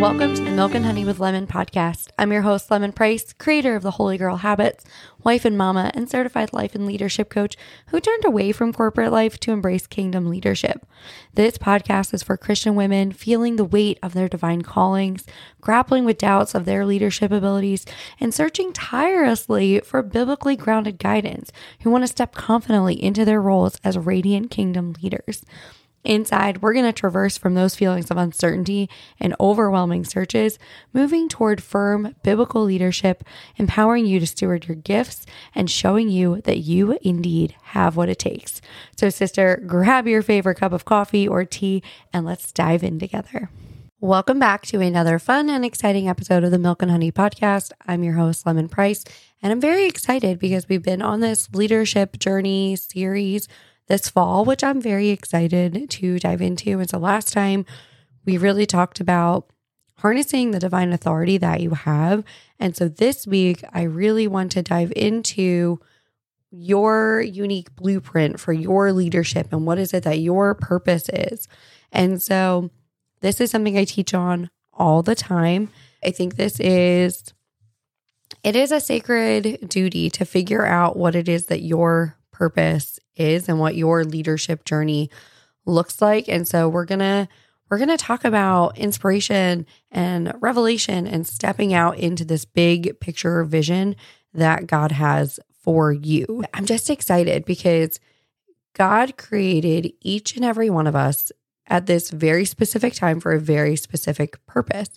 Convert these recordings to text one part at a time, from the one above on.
Welcome to the Milk and Honey with Lemon podcast. I'm your host, Lemon Price, creator of the Holy Girl Habits, wife and mama, and certified life and leadership coach who turned away from corporate life to embrace kingdom leadership. This podcast is for Christian women feeling the weight of their divine callings, grappling with doubts of their leadership abilities, and searching tirelessly for biblically grounded guidance who want to step confidently into their roles as radiant kingdom leaders. Inside, we're going to traverse from those feelings of uncertainty and overwhelming searches, moving toward firm biblical leadership, empowering you to steward your gifts and showing you that you indeed have what it takes. So, sister, grab your favorite cup of coffee or tea and let's dive in together. Welcome back to another fun and exciting episode of the Milk and Honey podcast. I'm your host, Lemon Price, and I'm very excited because we've been on this leadership journey series this fall, which I'm very excited to dive into. And so last time we really talked about harnessing the divine authority that you have. And so this week, I really want to dive into your unique blueprint for your leadership and what is it that your purpose is. And so this is something I teach on all the time. I think this is it is a sacred duty to figure out what it is that your purpose is and what your leadership journey looks like. And so we're going to we're going to talk about inspiration and revelation and stepping out into this big picture vision that God has for you. I'm just excited because God created each and every one of us at this very specific time for a very specific purpose.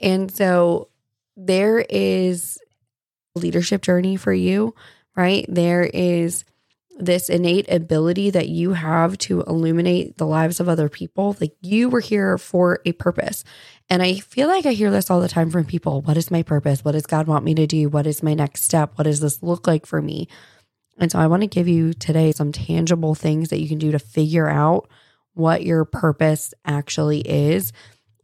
And so there is a leadership journey for you, right? There is this innate ability that you have to illuminate the lives of other people. Like you were here for a purpose. And I feel like I hear this all the time from people. What is my purpose? What does God want me to do? What is my next step? What does this look like for me? And so I want to give you today some tangible things that you can do to figure out what your purpose actually is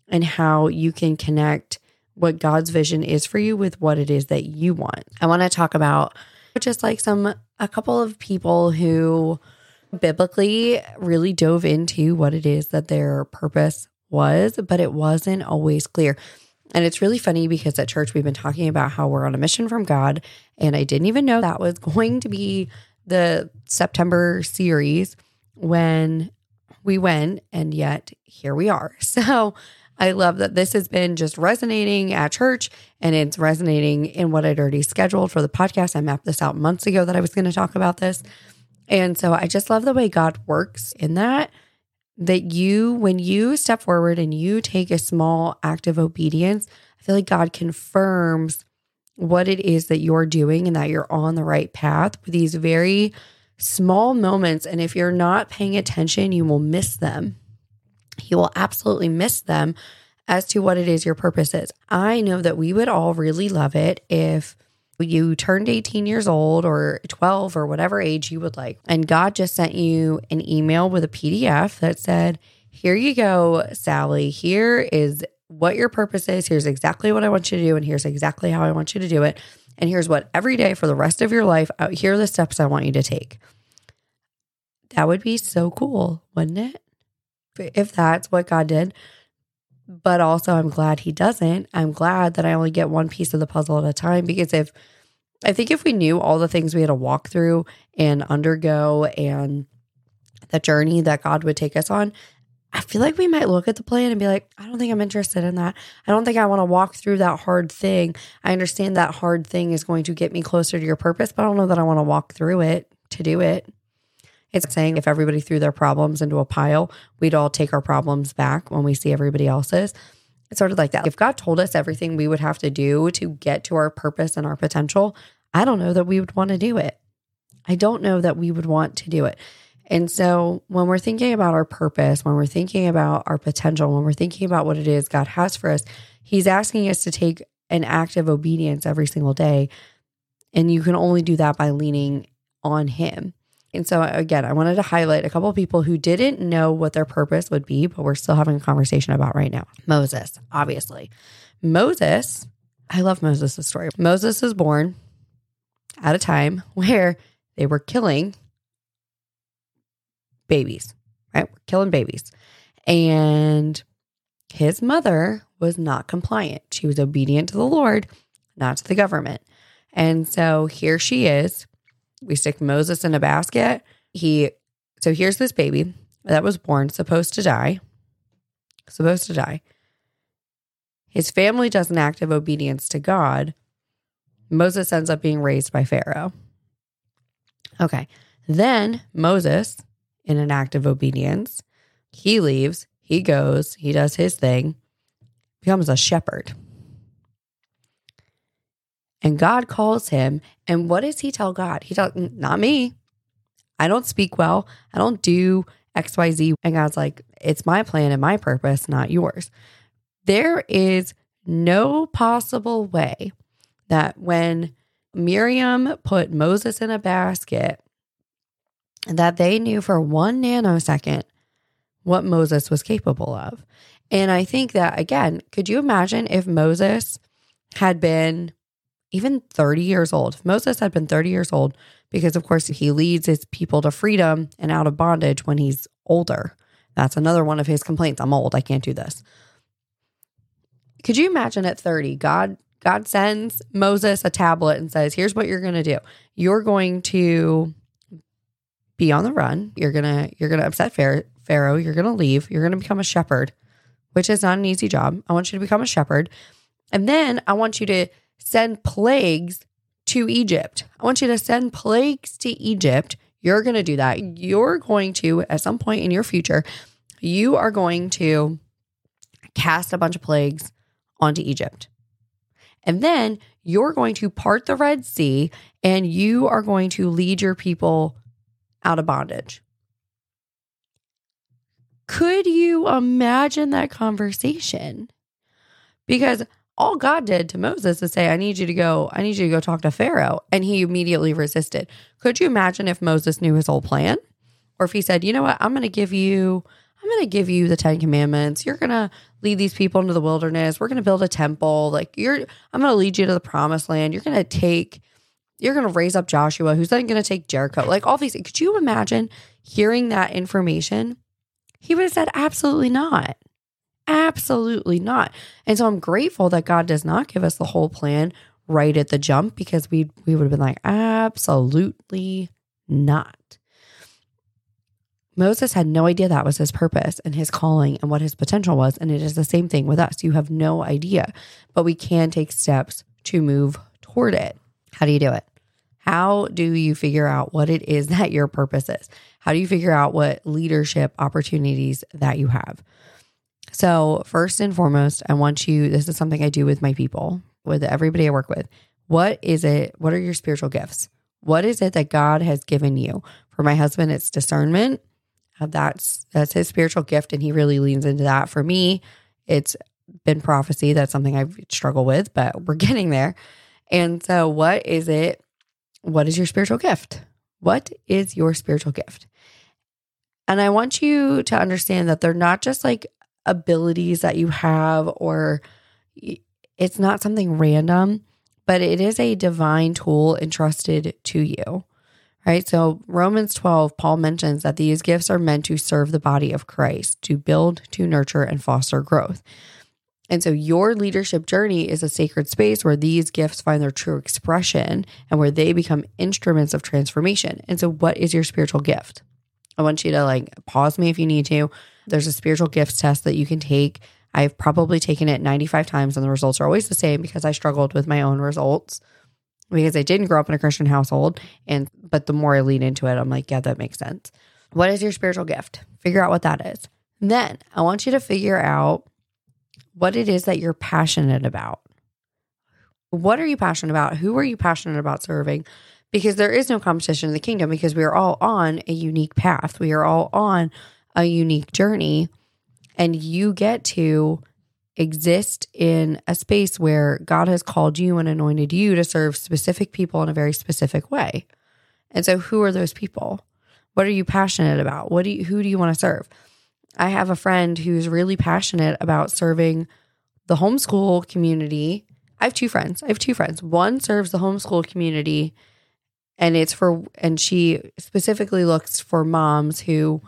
and how you can connect what God's vision is for you with what it is that you want. I want to talk about just like some a couple of people who biblically really dove into what it is that their purpose was, but it wasn't always clear. And it's really funny because at church we've been talking about how we're on a mission from God. And I didn't even know that was going to be the September series when we went. And yet here we are. So I love that this has been just resonating at church and it's resonating in what I'd already scheduled for the podcast. I mapped this out months ago that I was going to talk about this. And so I just love the way God works in that. That you, when you step forward and you take a small act of obedience, I feel like God confirms what it is that you're doing and that you're on the right path with these very small moments. And if you're not paying attention, you will miss them you will absolutely miss them as to what it is your purpose is. I know that we would all really love it if you turned 18 years old or 12 or whatever age you would like, and God just sent you an email with a PDF that said, Here you go, Sally. Here is what your purpose is. Here's exactly what I want you to do, and here's exactly how I want you to do it. And here's what every day for the rest of your life, uh, here are the steps I want you to take. That would be so cool, wouldn't it? If that's what God did. But also, I'm glad He doesn't. I'm glad that I only get one piece of the puzzle at a time because if I think if we knew all the things we had to walk through and undergo and the journey that God would take us on, I feel like we might look at the plan and be like, I don't think I'm interested in that. I don't think I want to walk through that hard thing. I understand that hard thing is going to get me closer to your purpose, but I don't know that I want to walk through it to do it. It's saying if everybody threw their problems into a pile, we'd all take our problems back when we see everybody else's. It's sort of like that. If God told us everything we would have to do to get to our purpose and our potential, I don't know that we would want to do it. I don't know that we would want to do it. And so when we're thinking about our purpose, when we're thinking about our potential, when we're thinking about what it is God has for us, He's asking us to take an act of obedience every single day. And you can only do that by leaning on Him. And so, again, I wanted to highlight a couple of people who didn't know what their purpose would be, but we're still having a conversation about right now. Moses, obviously. Moses, I love Moses' story. Moses was born at a time where they were killing babies, right? We're killing babies. And his mother was not compliant. She was obedient to the Lord, not to the government. And so here she is. We stick Moses in a basket. He, so here's this baby that was born, supposed to die, supposed to die. His family does an act of obedience to God. Moses ends up being raised by Pharaoh. Okay. Then Moses, in an act of obedience, he leaves, he goes, he does his thing, becomes a shepherd. And God calls him. And what does he tell God? He tells, not me. I don't speak well. I don't do XYZ. And God's like, it's my plan and my purpose, not yours. There is no possible way that when Miriam put Moses in a basket, that they knew for one nanosecond what Moses was capable of. And I think that, again, could you imagine if Moses had been even 30 years old? Moses had been 30 years old, because of course he leads his people to freedom and out of bondage when he's older. That's another one of his complaints. I'm old. I can't do this. Could you imagine at 30, God God sends Moses a tablet and says, "Here's what you're going to do. You're going to be on the run. You're going to you're going to upset Pharaoh. You're going to leave. You're going to become a shepherd, which is not an easy job. I want you to become a shepherd. And then I want you to send plagues to Egypt. I want you to send plagues to Egypt. You're going to do that. You're going to, at some point in your future, you are going to cast a bunch of plagues onto Egypt. And then you're going to part the Red Sea and you are going to lead your people out of bondage. Could you imagine that conversation? Because all God did to Moses is say, I need you to go, I need you to go talk to Pharaoh. And he immediately resisted. Could you imagine if Moses knew his whole plan? Or if he said, you know what, I'm going to give you, I'm going to give you the 10 commandments. You're going to lead these people into the wilderness. We're going to build a temple. Like you're, I'm going to lead you to the promised land. You're going to take, you're going to raise up Joshua, who's then going to take Jericho. Like all these, could you imagine hearing that information? He would have said, absolutely not. Absolutely not. And so I'm grateful that God does not give us the whole plan right at the jump because we we would have been like, absolutely not. Moses had no idea that was his purpose and his calling and what his potential was. And it is the same thing with us. You have no idea, but we can take steps to move toward it. How do you do it? How do you figure out what it is that your purpose is? How do you figure out what leadership opportunities that you have? So, first and foremost, I want you, this is something I do with my people, with everybody I work with. What is it? What are your spiritual gifts? What is it that God has given you? For my husband, it's discernment. Uh, that's that's his spiritual gift, and he really leans into that. For me, it's been prophecy. That's something I've struggled with, but we're getting there. And so, what is it? What is your spiritual gift? What is your spiritual gift? And I want you to understand that they're not just like abilities that you have, or it's not something random, but it is a divine tool entrusted to you. Right. So, Romans 12, Paul mentions that these gifts are meant to serve the body of Christ, to build, to nurture, and foster growth. And so, your leadership journey is a sacred space where these gifts find their true expression and where they become instruments of transformation. And so, what is your spiritual gift? I want you to like pause me if you need to. There's a spiritual gifts test that you can take. I've probably taken it 95 times and the results are always the same because I struggled with my own results because I didn't grow up in a Christian household. And, but the more I lean into it, I'm like, yeah, that makes sense. What is your spiritual gift? Figure out what that is. Then I want you to figure out what it is that you're passionate about. What are you passionate about? Who are you passionate about serving? Because there is no competition in the kingdom because we are all on a unique path. We are all on a unique journey and you get to exist in a space where God has called you and anointed you to serve specific people in a very specific way. And so who are those people? What are you passionate about? What do you who do you want to serve? I have a friend who's really passionate about serving the homeschool community. I have two friends. I have two friends. One serves the homeschool community and it's for and she specifically looks for moms who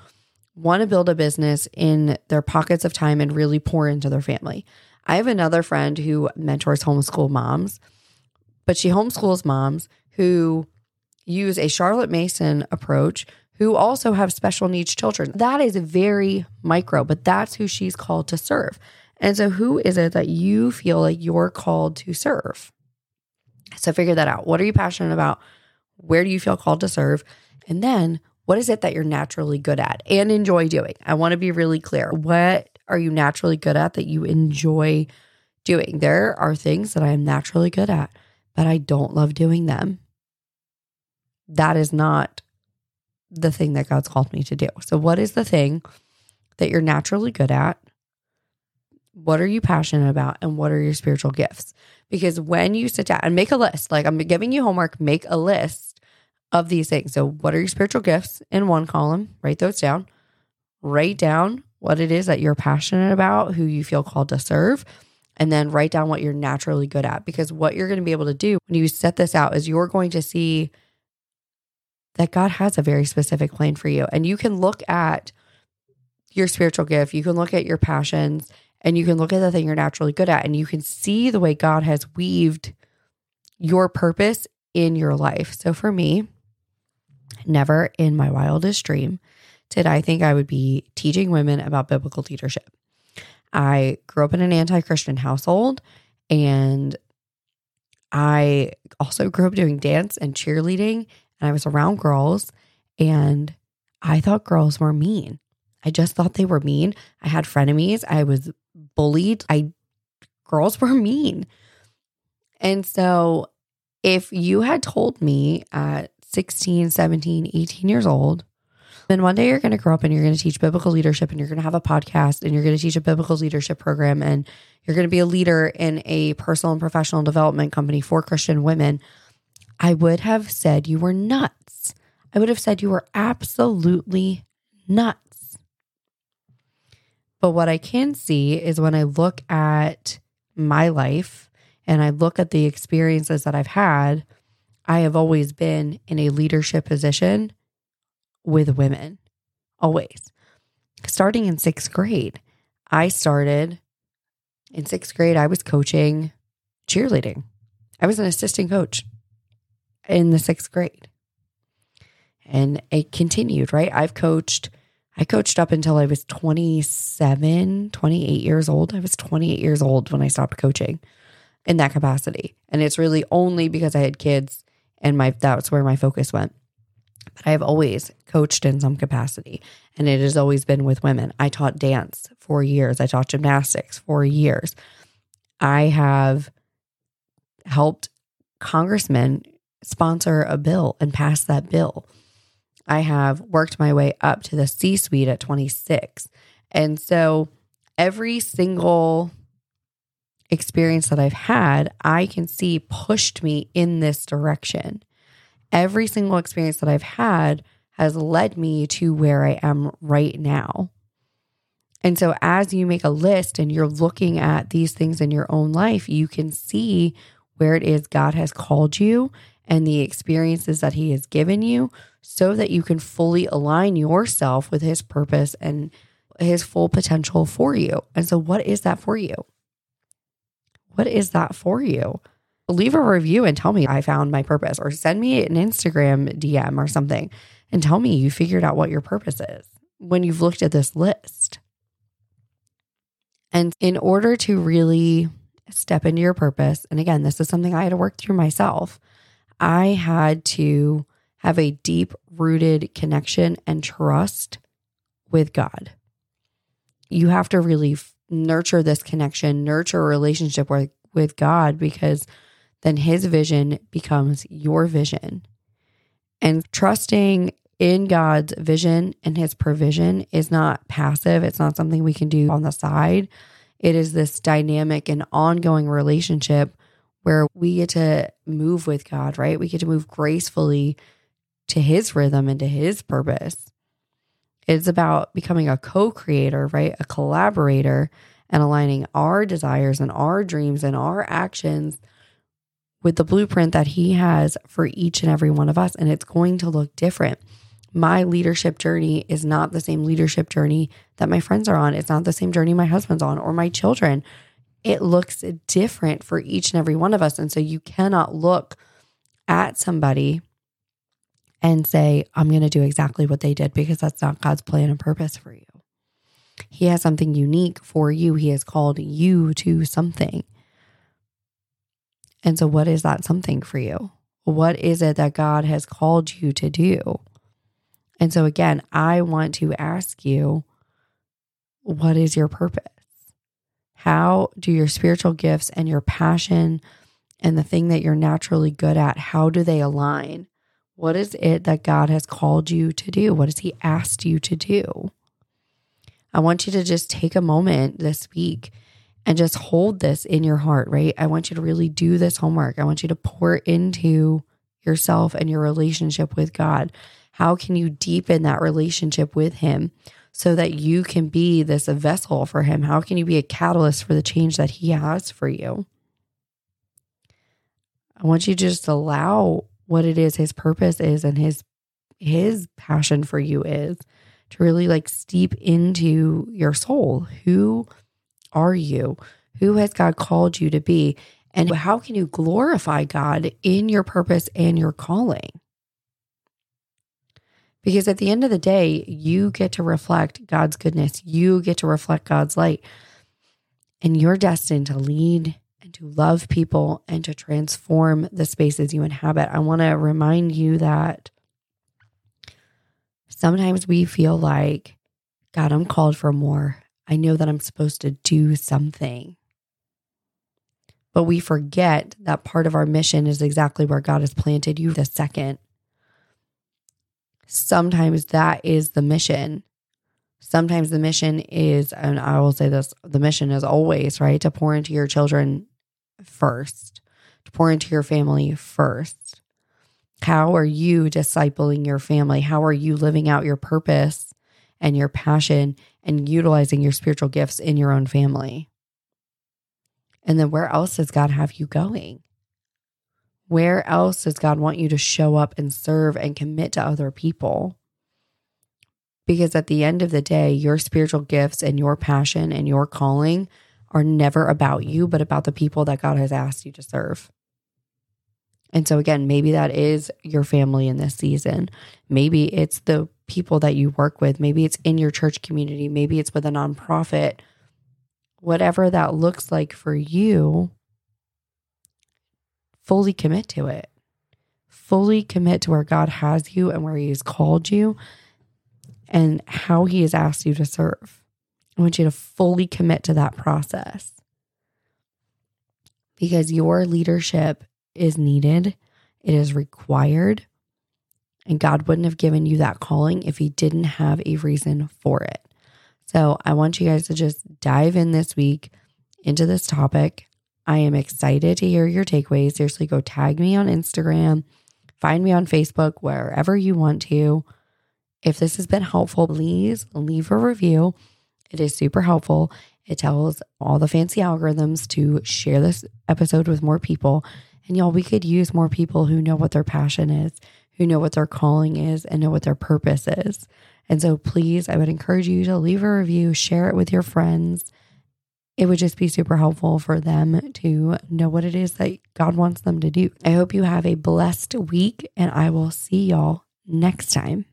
want to build a business in their pockets of time and really pour into their family. I have another friend who mentors homeschool moms, but she homeschools moms who use a Charlotte Mason approach who also have special needs children. That is very micro, but that's who she's called to serve. And so, who is it that you feel like you're called to serve? So, figure that out. What are you passionate about? Where do you feel called to serve? And then, what is it that you're naturally good at and enjoy doing? I want to be really clear. What are you naturally good at that you enjoy doing? There are things that I am naturally good at, but I don't love doing them. That is not the thing that God's called me to do. So, what is the thing that you're naturally good at? What are you passionate about? And what are your spiritual gifts? Because when you sit down and make a list, like I'm giving you homework, make a list of these things. So, what are your spiritual gifts in one column? Write those down. Write down what it is that you're passionate about, who you feel called to serve, and then write down what you're naturally good at. Because what you're going to be able to do when you set this out is you're going to see that God has a very specific plan for you. And you can look at your spiritual gift, you can look at your passions, and you can look at the thing you're naturally good at, and you can see the way God has weaved your purpose in your life. So for me, never in my wildest dream did I think I would be teaching women about biblical leadership. I grew up in an anti Christian household and I also grew up doing dance and cheerleading and I was around girls and I thought girls were mean. I just thought they were mean. I had frenemies. I was bullied. I girls were mean. And so if you had told me at 16, 17, 18 years old, then one day you're going to grow up and you're going to teach biblical leadership and you're going to have a podcast and you're going to teach a biblical leadership program and you're going to be a leader in a personal and professional development company for Christian women. I would have said you were nuts. I would have said you were absolutely nuts. But what I can see is when I look at my life and I look at the experiences that I've had, I have always been in a leadership position with women, always. Starting in sixth grade, I started in sixth grade, I was coaching cheerleading. I was an assistant coach in the sixth grade. And it continued, right? I've coached, I coached up until I was 27, 28 years old. I was 28 years old when I stopped coaching in that capacity. And it's really only because I had kids and my that's where my focus went. But I have always coached in some capacity, and it has always been with women. I taught dance for years, I taught gymnastics for years. I have helped congressmen sponsor a bill and pass that bill. I have worked my way up to the C suite at 26. And so every single experience that I've had, I can see pushed me in this direction. Every single experience that I've had has led me to where I am right now. And so, as you make a list and you're looking at these things in your own life, you can see where it is God has called you and the experiences that He has given you so that you can fully align yourself with His purpose and His full potential for you. And so, what is that for you? What is that for you? Leave a review and tell me I found my purpose, or send me an Instagram DM or something and tell me you figured out what your purpose is when you've looked at this list. And in order to really step into your purpose, and again, this is something I had to work through myself, I had to have a deep rooted connection and trust with God. You have to really nurture this connection, nurture a relationship with, with God because then his vision becomes your vision. And trusting in God's vision and his provision is not passive. It's not something we can do on the side. It is this dynamic and ongoing relationship where we get to move with God, right? We get to move gracefully to his rhythm and to his purpose. It's about becoming a co creator, right? A collaborator and aligning our desires and our dreams and our actions with the blueprint that he has for each and every one of us. And it's going to look different. my leadership journey is not the same leadership journey that my friends are on. It's not the same journey my husband's on or my children. It looks different for each and every one of us. And so you cannot look at somebody and say, I'm going to do exactly what they did because that's not God's plan and purpose for you. He has something unique for you. He has called you to something. And so, what is that something for you? What is it that God has called you to do? And so, again, I want to ask you what is your purpose? How do your spiritual gifts and your passion and the thing that you're naturally good at, how do they align? What is it that God has called you to do? What has He asked you to do? I want you to just take a moment this week and just hold this in your heart, right? I want you to really do this homework. I want you to pour into yourself and your relationship with God. How can you deepen that relationship with Him so that you can be this vessel for Him? How can you be a catalyst for the change that He has for you? I want you to just allow what it is His purpose is and His His passion for you is to really like steep into your soul. Who are you? Who has God called you to be? And how can you glorify God in your purpose and your calling? Because at the end of the day, you get to reflect God's goodness, you get to reflect God's light, and you're destined to lead and to love people and to transform the spaces you inhabit. I want to remind you that sometimes we feel like, God, I'm called for more. I know that I'm supposed to do something. But we forget that part of our mission is exactly where God has planted you the second sometimes that is the mission. Sometimes the mission is, and I will say this the mission is always, right? To pour into your children first, to pour into your family first. How are you discipling your family? How are you living out your purpose and your passion and utilizing your spiritual gifts in your own family? And then where else does God have you going? Where else does God want you to show up and serve and commit to other people? Because at the end of the day, your spiritual gifts and your passion and your calling are never about you, but about the people that God has asked you to serve. And so, again, maybe that is your family in this season. Maybe it's the people that you work with. Maybe it's in your church community. Maybe it's with a nonprofit. Whatever that looks like for you, fully commit to it. Fully commit to where God has you and where He has called you and how He has asked you to serve. I want you to fully commit to that process because your leadership is needed, it is required, and God wouldn't have given you that calling if He didn't have a reason for it. So I want you guys to just dive in this week into this topic. I am excited to hear your takeaways. Seriously, go tag me on Instagram, find me on Facebook, wherever you want to. If this has been helpful, please leave a review. It is super helpful. It tells all the fancy algorithms to share this episode with more people. And y'all, we could use more people who know what their passion is, who know what their calling is, and know what their purpose is. And so, please, I would encourage you to leave a review, share it with your friends it would just be super helpful for them to know what it is that God wants them to do. I hope you have a blessed week, and I will see y'all next time.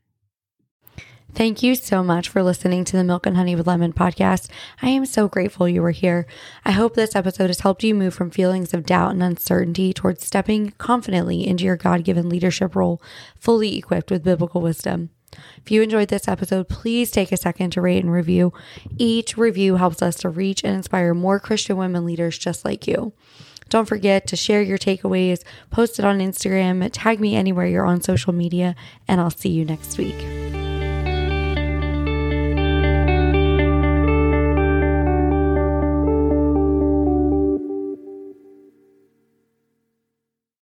Thank you so much for listening to the Milk and Honey with Lemon podcast. I am so grateful you were here. I hope this episode has helped you move from feelings of doubt and uncertainty towards stepping confidently into your God given leadership role, fully equipped with biblical wisdom. If you enjoyed this episode, please take a second to rate and review. Each review helps us to reach and inspire more Christian women leaders just like you. Don't forget to share your takeaways, post it on Instagram, tag me anywhere you're on social media, and I'll see you next week.